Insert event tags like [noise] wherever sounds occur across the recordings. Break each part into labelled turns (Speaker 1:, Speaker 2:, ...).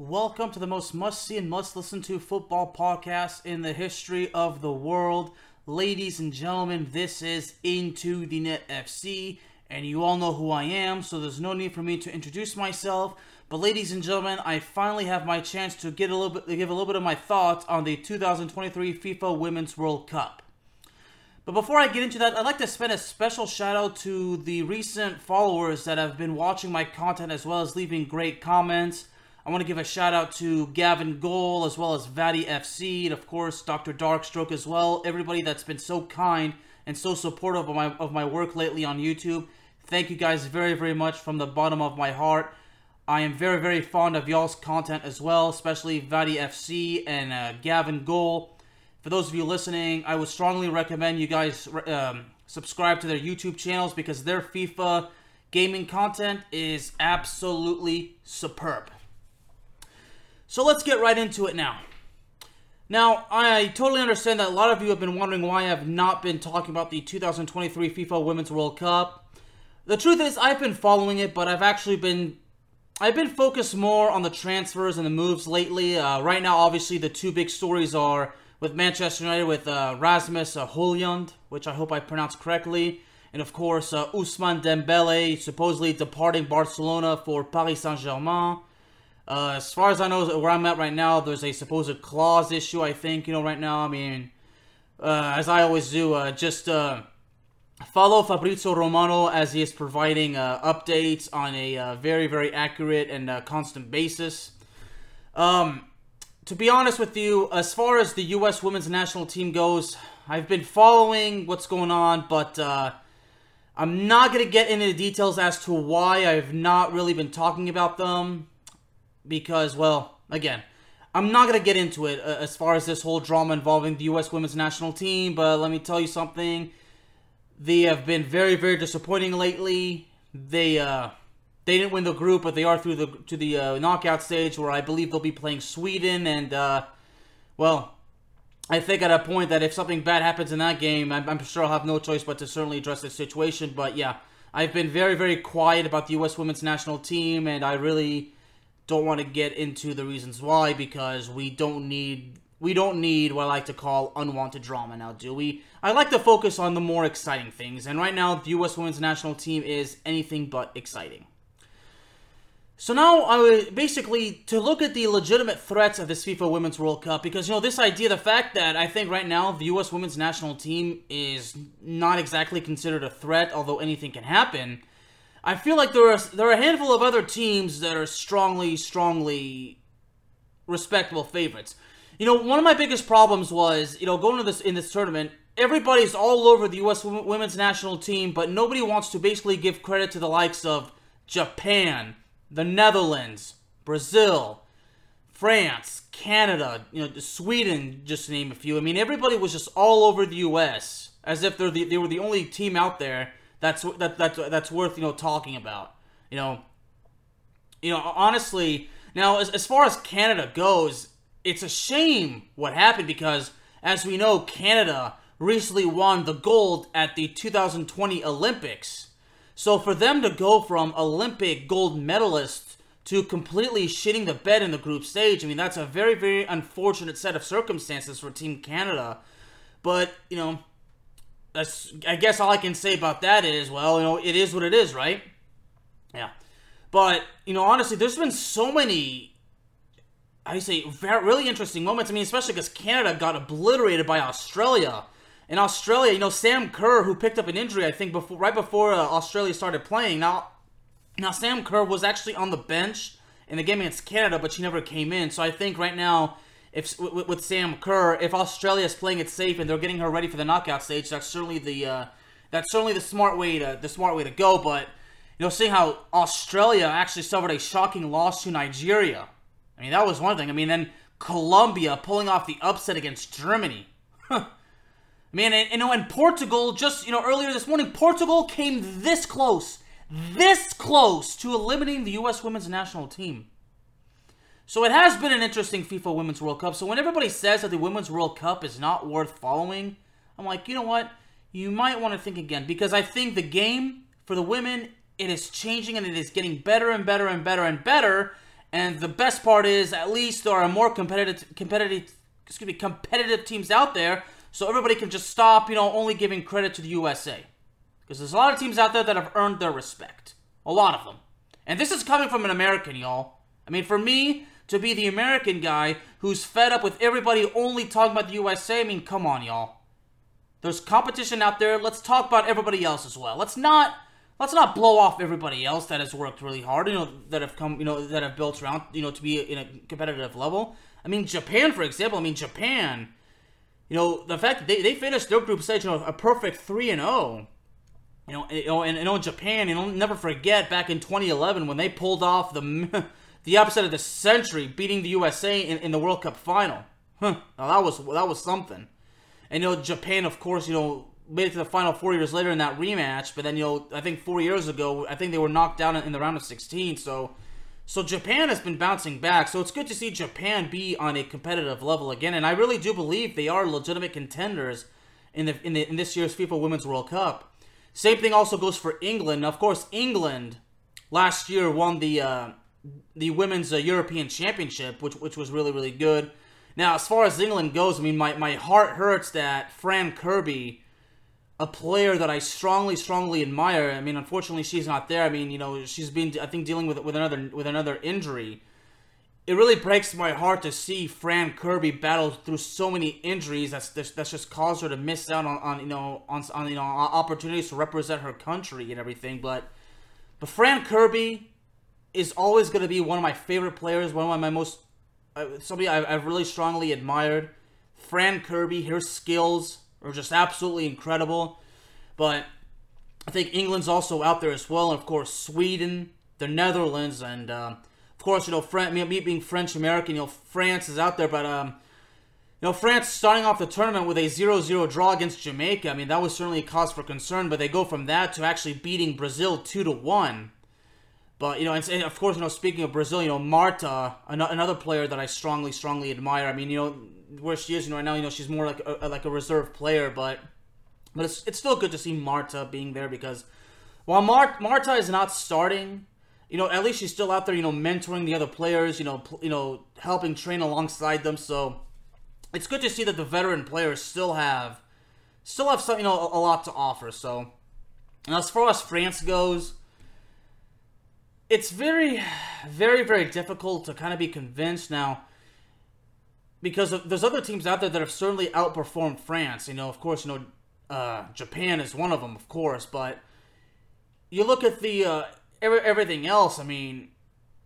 Speaker 1: Welcome to the most must see and must listen to football podcast in the history of the world. Ladies and gentlemen, this is Into the Net FC, and you all know who I am, so there's no need for me to introduce myself. But ladies and gentlemen, I finally have my chance to get a little bit to give a little bit of my thoughts on the 2023 FIFA Women's World Cup. But before I get into that, I'd like to spend a special shout out to the recent followers that have been watching my content as well as leaving great comments. I want to give a shout out to Gavin Goal as well as Vadi FC and of course Dr. Darkstroke as well. Everybody that's been so kind and so supportive of my of my work lately on YouTube. Thank you guys very very much from the bottom of my heart. I am very very fond of y'all's content as well, especially Vadi FC and uh, Gavin Goal. For those of you listening, I would strongly recommend you guys um, subscribe to their YouTube channels because their FIFA gaming content is absolutely superb. So let's get right into it now. Now, I totally understand that a lot of you have been wondering why I have not been talking about the 2023 FIFA Women's World Cup. The truth is, I've been following it, but I've actually been I've been focused more on the transfers and the moves lately. Uh, right now, obviously, the two big stories are with Manchester United with uh, Rasmus uh, which I hope I pronounced correctly, and of course uh, Ousmane Dembele supposedly departing Barcelona for Paris Saint Germain. Uh, as far as I know, where I'm at right now, there's a supposed clause issue. I think you know right now. I mean, uh, as I always do, uh, just uh, follow Fabrizio Romano as he is providing uh, updates on a uh, very very accurate and constant basis. Um, to be honest with you, as far as the U.S. women's national team goes, I've been following what's going on, but I'm not going to get into the details as to why I've not really been talking about them because, well, again, I'm not going to get into it uh, as far as this whole drama involving the U.S. women's national team, but let me tell you something. They have been very, very disappointing lately. They, uh, they didn't win the group, but they are through the to the uh, knockout stage where I believe they'll be playing Sweden. And uh, well, I think at a point that if something bad happens in that game, I'm, I'm, sure I'll have no choice but to certainly address the situation. But yeah, I've been very very quiet about the U.S. women's national team, and I really don't want to get into the reasons why because we don't need we don't need what I like to call unwanted drama now, do we? I like to focus on the more exciting things, and right now the U.S. women's national team is anything but exciting. So now I would basically to look at the legitimate threats of this FIFA Women's World Cup because you know this idea, the fact that I think right now the U.S. women's national team is not exactly considered a threat, although anything can happen. I feel like there are there are a handful of other teams that are strongly, strongly respectable favorites. You know, one of my biggest problems was, you know, going to this in this tournament, everybody's all over the U.S. women's national team, but nobody wants to basically give credit to the likes of Japan, the Netherlands, Brazil, France, Canada, you know, Sweden, just to name a few. I mean, everybody was just all over the U.S. as if they're the, they were the only team out there that's that that's that's worth you know talking about. You know, you know honestly. Now, as, as far as Canada goes, it's a shame what happened because, as we know, Canada recently won the gold at the 2020 Olympics. So for them to go from Olympic gold medalist to completely shitting the bed in the group stage, I mean, that's a very, very unfortunate set of circumstances for Team Canada. But, you know, I guess all I can say about that is, well, you know, it is what it is, right? Yeah. But, you know, honestly, there's been so many I say very, really interesting moments. I mean, especially because Canada got obliterated by Australia. In Australia, you know, Sam Kerr, who picked up an injury, I think, before right before uh, Australia started playing. Now, now Sam Kerr was actually on the bench in the game against Canada, but she never came in. So I think right now if with, with Sam Kerr, if Australia is playing it safe and they're getting her ready for the knockout stage, that's certainly the uh, that's certainly the smart way to the smart way to go. But you know, seeing how Australia actually suffered a shocking loss to Nigeria, I mean that was one thing. I mean then Colombia pulling off the upset against Germany. [laughs] Man, and, you know, and Portugal just you know earlier this morning, Portugal came this close, this close to eliminating the U.S. women's national team. So it has been an interesting FIFA Women's World Cup. So when everybody says that the Women's World Cup is not worth following, I'm like, you know what? You might want to think again because I think the game for the women it is changing and it is getting better and better and better and better. And the best part is, at least there are more competitive, competitive, excuse me, competitive teams out there, so everybody can just stop, you know, only giving credit to the USA. Because there's a lot of teams out there that have earned their respect. A lot of them. And this is coming from an American, y'all. I mean, for me to be the American guy who's fed up with everybody only talking about the USA, I mean, come on, y'all. There's competition out there. Let's talk about everybody else as well. Let's not let's not blow off everybody else that has worked really hard, you know, that have come, you know, that have built around, you know, to be in a competitive level. I mean, Japan, for example. I mean, Japan. You know, the fact that they, they finished their group stage, you know, a perfect three and zero. Oh, you know, know, and, and in Japan, you know, never forget back in 2011 when they pulled off the [laughs] the upset of the century, beating the USA in, in the World Cup final. Huh, now that was that was something. And you know, Japan, of course, you know, made it to the final four years later in that rematch. But then, you know, I think four years ago, I think they were knocked down in the round of 16. So, so Japan has been bouncing back. So it's good to see Japan be on a competitive level again. And I really do believe they are legitimate contenders in the in, the, in this year's FIFA Women's World Cup. Same thing also goes for England. Of course, England last year won the uh, the women's uh, European Championship, which which was really really good. Now, as far as England goes, I mean, my, my heart hurts that Fran Kirby, a player that I strongly, strongly admire. I mean, unfortunately, she's not there. I mean, you know, she's been, I think, dealing with with another with another injury. It really breaks my heart to see Fran Kirby battle through so many injuries. That's that's just caused her to miss out on, on you know on, on you know opportunities to represent her country and everything. But but Fran Kirby is always going to be one of my favorite players. One of my most somebody I've really strongly admired. Fran Kirby, her skills are just absolutely incredible. But I think England's also out there as well, and of course Sweden, the Netherlands, and uh, of course you know Fran- me being French American, you know France is out there, but um, you know France starting off the tournament with a 0-0 draw against Jamaica. I mean that was certainly a cause for concern, but they go from that to actually beating Brazil two to one. But you know, and, and, of course, you know, speaking of Brazil, you know, Marta, another player that I strongly, strongly admire. I mean, you know, where she is, you know, right now, you know, she's more like a, like a reserve player, but but it's it's still good to see Marta being there because while Mar- Marta is not starting, you know, at least she's still out there, you know, mentoring the other players, you know, pl- you know, helping train alongside them. So it's good to see that the veteran players still have still have some, you know, a, a lot to offer. So, as far as France goes it's very, very, very difficult to kind of be convinced now because there's other teams out there that have certainly outperformed France. You know, of course, you know, uh, Japan is one of them, of course, but you look at the uh, every, everything else. I mean,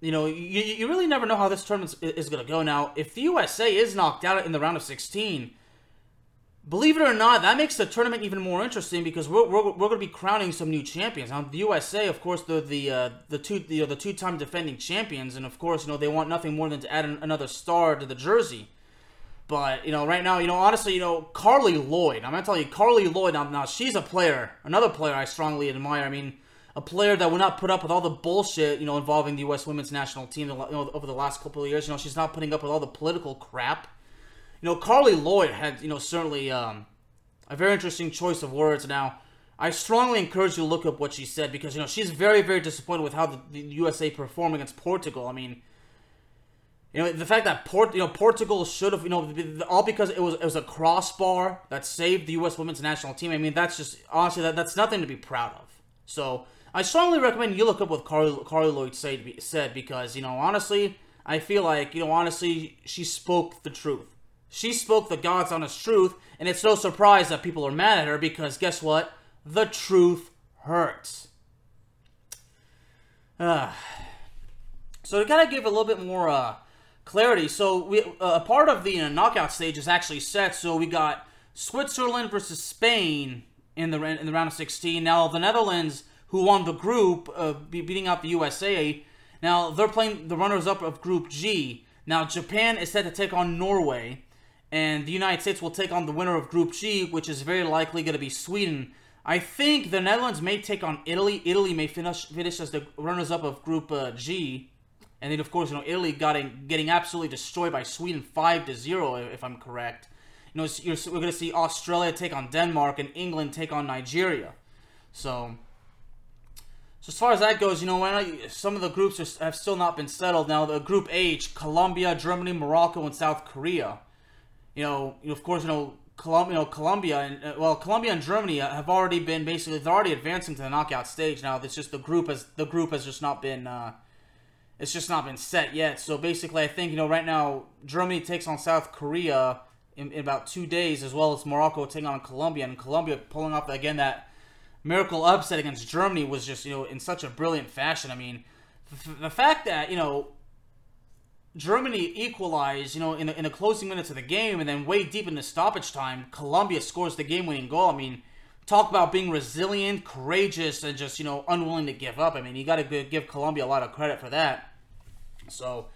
Speaker 1: you know, you, you really never know how this tournament is, going to go. Now, if the USA is knocked out in the round of 16, Believe it or not, that makes the tournament even more interesting because we're, we're, we're going to be crowning some new champions. Now, the USA, of course, the the uh, the two the, the two time defending champions, and of course, you know they want nothing more than to add an, another star to the jersey. But you know, right now, you know, honestly, you know, Carli Lloyd. I'm gonna tell you, Carli Lloyd. Now, now she's a player, another player I strongly admire. I mean, a player that would not put up with all the bullshit, you know, involving the U.S. Women's National Team you know, over the last couple of years. You know, she's not putting up with all the political crap you know, Carli Lloyd had, you know, certainly um, a very interesting choice of words. Now, I strongly encourage you to look up what she said because, you know, she's very, very disappointed with how the, the USA performed against Portugal. I mean, you know, the fact that Port, you know, Portugal should have, you know, all because it was it was a crossbar that saved the U.S. women's national team. I mean, that's just honestly that that's nothing to be proud of. So I strongly recommend you look up what Carly, Carli Lloyd said, said because you know, honestly, I feel like you know, honestly, she spoke the truth. She spoke the God's honest truth, and it's no surprise that people are mad at her because guess what? The truth hurts. Uh, so to kind of give a little bit more uh, clarity, so we uh, a part of the uh, knockout stage is actually set. So we got Switzerland versus Spain in the in the round of 16. Now the Netherlands, who won the group, uh, beating out the USA. Now they're playing the runners-up of Group G. Now Japan is set to take on Norway and the United States will take on the winner of Group G, which is very likely going to be Sweden. I think the Netherlands may take on Italy. Italy may finish finish as the runners-up of Group uh, G, and then of course you know Italy got in, getting absolutely destroyed by Sweden five to zero, if I'm correct. You know we're going to see Australia take on Denmark and England take on Nigeria. So, So as far as that goes, you know, some of the groups are, have still not been settled. Now, the Group H: Colombia, Germany, Morocco, and South Korea. You know, of course, you know, Colombia, you know, Colombia and uh, well, Colombia and Germany have already been basically they're already advancing to the knockout stage. Now, it's just the group has the group has just not been uh, it's just not been set yet. So basically, I think you know right now Germany takes on South Korea in, in about two days, as well as Morocco taking on Colombia, and Colombia pulling off again that miracle upset against Germany was just you know in such a brilliant fashion. I mean, the fact that you know Germany equalized, you know, in the, in the closing minutes of the game, and then way deep in the stoppage time, Colombia scores the game-winning goal. I mean, talk about being resilient, courageous, and just you know unwilling to give up. I mean, you got to give Colombia a lot of credit for that. So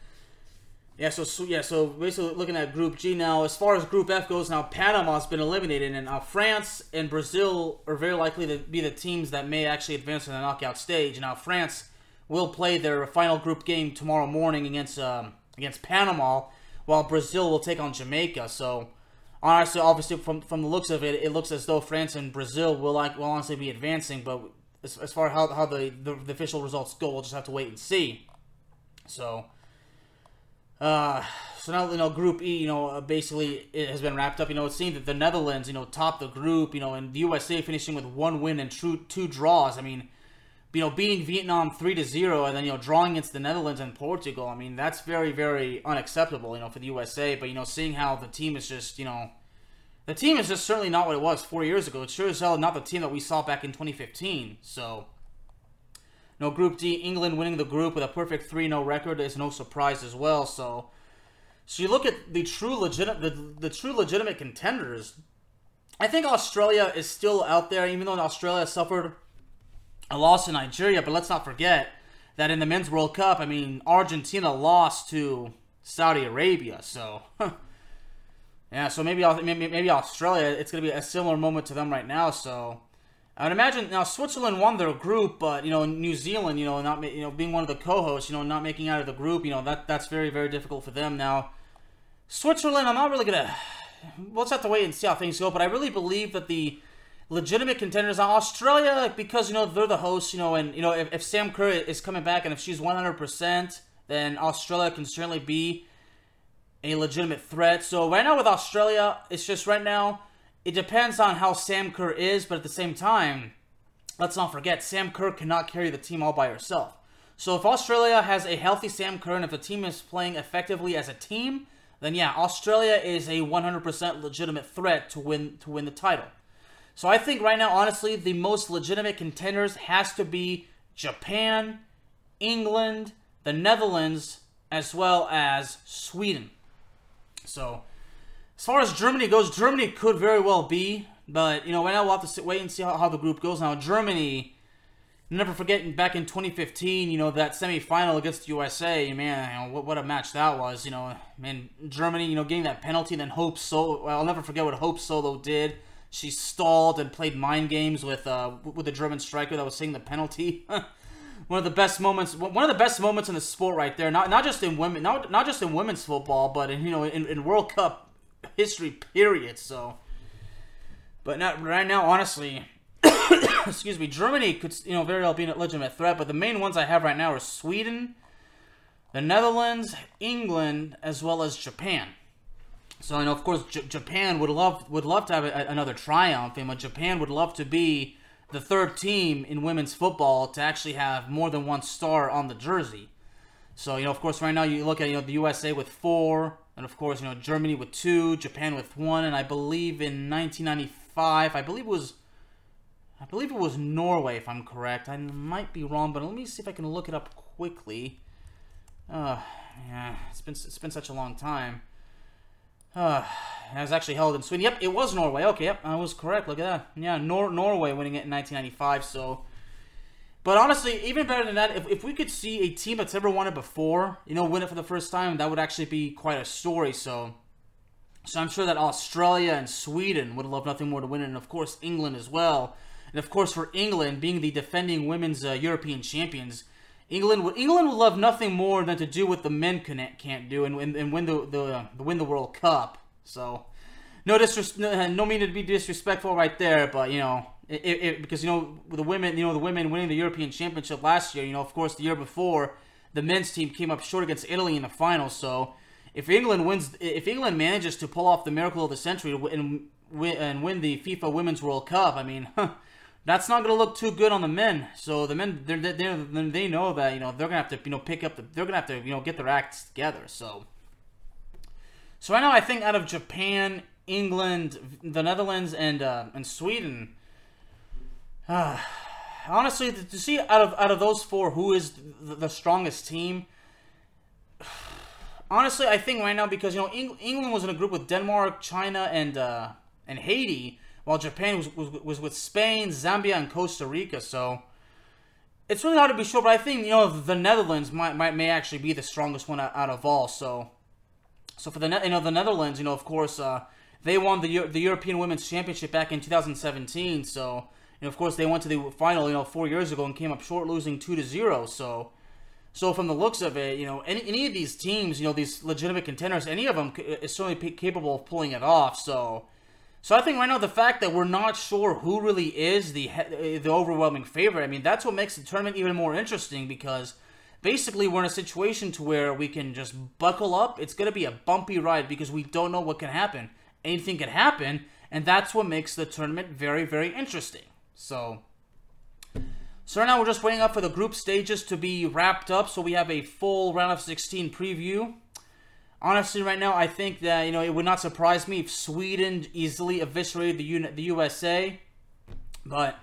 Speaker 1: yeah, so, so, yeah, so basically looking at Group G now. As far as Group F goes, now Panama's been eliminated, and now France and Brazil are very likely to be the teams that may actually advance to the knockout stage. Now France will play their final group game tomorrow morning against um, against Panama, while Brazil will take on Jamaica. So honestly, obviously from from the looks of it, it looks as though France and Brazil will like will honestly be advancing. But as, as far as how how the, the the official results go, we'll just have to wait and see. So. Uh, so now you know Group E, you know, uh, basically it has been wrapped up. You know, it seems that the Netherlands, you know, topped the group. You know, and the USA finishing with one win and two two draws. I mean, you know, beating Vietnam three to zero, and then you know drawing against the Netherlands and Portugal. I mean, that's very very unacceptable. You know, for the USA. But you know, seeing how the team is just you know. The team is just certainly not what it was four years ago. It's sure as hell not the team that we saw back in 2015. So, no Group D, England winning the group with a perfect 3-0 record is no surprise as well. So, so you look at the true legitimate the, the true legitimate contenders. I think Australia is still out there, even though Australia suffered a loss in Nigeria. But let's not forget that in the Men's World Cup, I mean, Argentina lost to Saudi Arabia. So, yeah, so maybe maybe, maybe Australia, it's going to be a similar moment to them right now. So, I would imagine now Switzerland won their group, but you know New Zealand, you know, not you know being one of the co-hosts, you know, not making out of the group, you know that that's very very difficult for them. Now, Switzerland, I'm not really gonna. We'll just have to wait and see how things go, but I really believe that the legitimate contenders are Australia because you know they're the hosts, you know, and you know if, if Sam Kerr is coming back and if she's 100, percent then Australia can certainly be a legitimate threat. So right now with Australia, it's just right now it depends on how Sam Kerr is, but at the same time, let's not forget, Sam Kerr cannot carry the team all by herself. So if Australia has a healthy Sam Kerr and if the team is playing effectively as a team, then yeah, Australia is a 100% legitimate threat to win to win the title. So I think right now, honestly, the most legitimate contenders has to be Japan, England, the Netherlands, as well as Sweden. So as far as Germany goes, Germany could very well be, but you know, right now we'll have to wait and see how, how the group goes. Now, Germany, never forgetting back in 2015, you know, that semifinal against the USA, man, you know, what, what a match that was. You know, man, Germany, you know, getting that penalty, then Hope Solo. Well, I'll never forget what Hope Solo did. She stalled and played mind games with uh with the German striker that was seeing the penalty. [laughs] one of the best moments one of the best moments in the sport right there not not just in women not not just in women's football but in you know in, in world cup history period. So, but not right now, honestly. [coughs] excuse me, Germany could you know very well be a legitimate threat, but the main ones I have right now are Sweden, the Netherlands, England, as well as Japan. So know, of course, J- Japan would love would love to have a, another triumph, and Japan would love to be the third team in women's football to actually have more than one star on the jersey. So you know, of course, right now you look at you know the USA with four, and of course, you know, Germany with two, Japan with one, and I believe in 1995, I believe it was, I believe it was Norway, if I'm correct. I might be wrong, but let me see if I can look it up quickly. Uh, yeah, it's been it's been such a long time. [sighs] Uh, it was actually held in Sweden. Yep, it was Norway. Okay, yep, I was correct. Look at that. Yeah, Nor- Norway winning it in 1995. So but honestly, even better than that, if, if we could see a team that's ever won it before, you know, win it for the first time, that would actually be quite a story. So, so I'm sure that Australia and Sweden would love nothing more to win it, and of course England as well. And of course, for England being the defending women's uh, European champions, England would England would love nothing more than to do what the men can't can't do and, and, and win the, the, win the World Cup. So, no disres- no, no meaning to be disrespectful right there, but you know, it, it, because you know the women, you know the women winning the European Championship last year. You know, of course, the year before, the men's team came up short against Italy in the final. So, if England wins, if England manages to pull off the miracle of the century and win, and win the FIFA Women's World Cup, I mean, [laughs] that's not going to look too good on the men. So the men, they're, they're, they know that you know they're going to have to you know pick up the, they're going to have to you know get their acts together. So, so right now I think out of Japan, England, the Netherlands, and uh, and Sweden. Uh, honestly, to see out of out of those four, who is the, the strongest team? [sighs] Honestly, I think right now because you know Eng- England was in a group with Denmark, China, and uh, and Haiti, while Japan was, was was with Spain, Zambia, and Costa Rica. So it's really hard to be sure, but I think you know the Netherlands might, might may actually be the strongest one out, of all. So so for the you know the Netherlands, you know of course uh, they won the the European Women's Championship back in 2017. So and of course, they went to the final, you know, four years ago and came up short, losing two to zero. So, so from the looks of it, you know, any, any of these teams, you know, these legitimate contenders, any of them is certainly capable of pulling it off. So, so I think right now the fact that we're not sure who really is the the overwhelming favorite, I mean, that's what makes the tournament even more interesting because basically we're in a situation to where we can just buckle up. It's going to be a bumpy ride because we don't know what can happen. Anything can happen, and that's what makes the tournament very, very interesting. So, so right now we're just waiting up for the group stages to be wrapped up, so we have a full round of 16 preview. Honestly, right now I think that you know it would not surprise me if Sweden easily eviscerated the the USA, but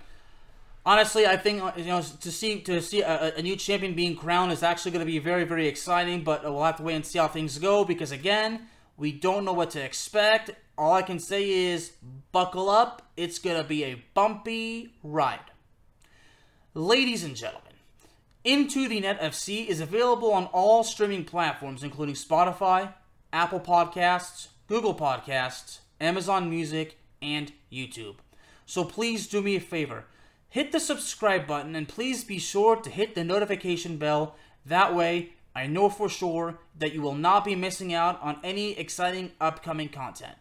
Speaker 1: honestly, I think you know to see to see a, a new champion being crowned is actually going to be very very exciting. But we'll have to wait and see how things go because again, we don't know what to expect. All I can say is buckle up. It's going to be a bumpy ride. Ladies and gentlemen, Into the Net FC is available on all streaming platforms, including Spotify, Apple Podcasts, Google Podcasts, Amazon Music, and YouTube. So please do me a favor hit the subscribe button and please be sure to hit the notification bell. That way, I know for sure that you will not be missing out on any exciting upcoming content.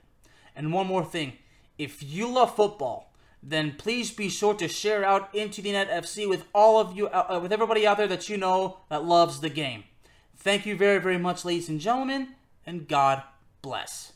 Speaker 1: And one more thing if you love football, then please be sure to share out into the net FC with all of you, uh, with everybody out there that you know that loves the game. Thank you very, very much, ladies and gentlemen, and God bless.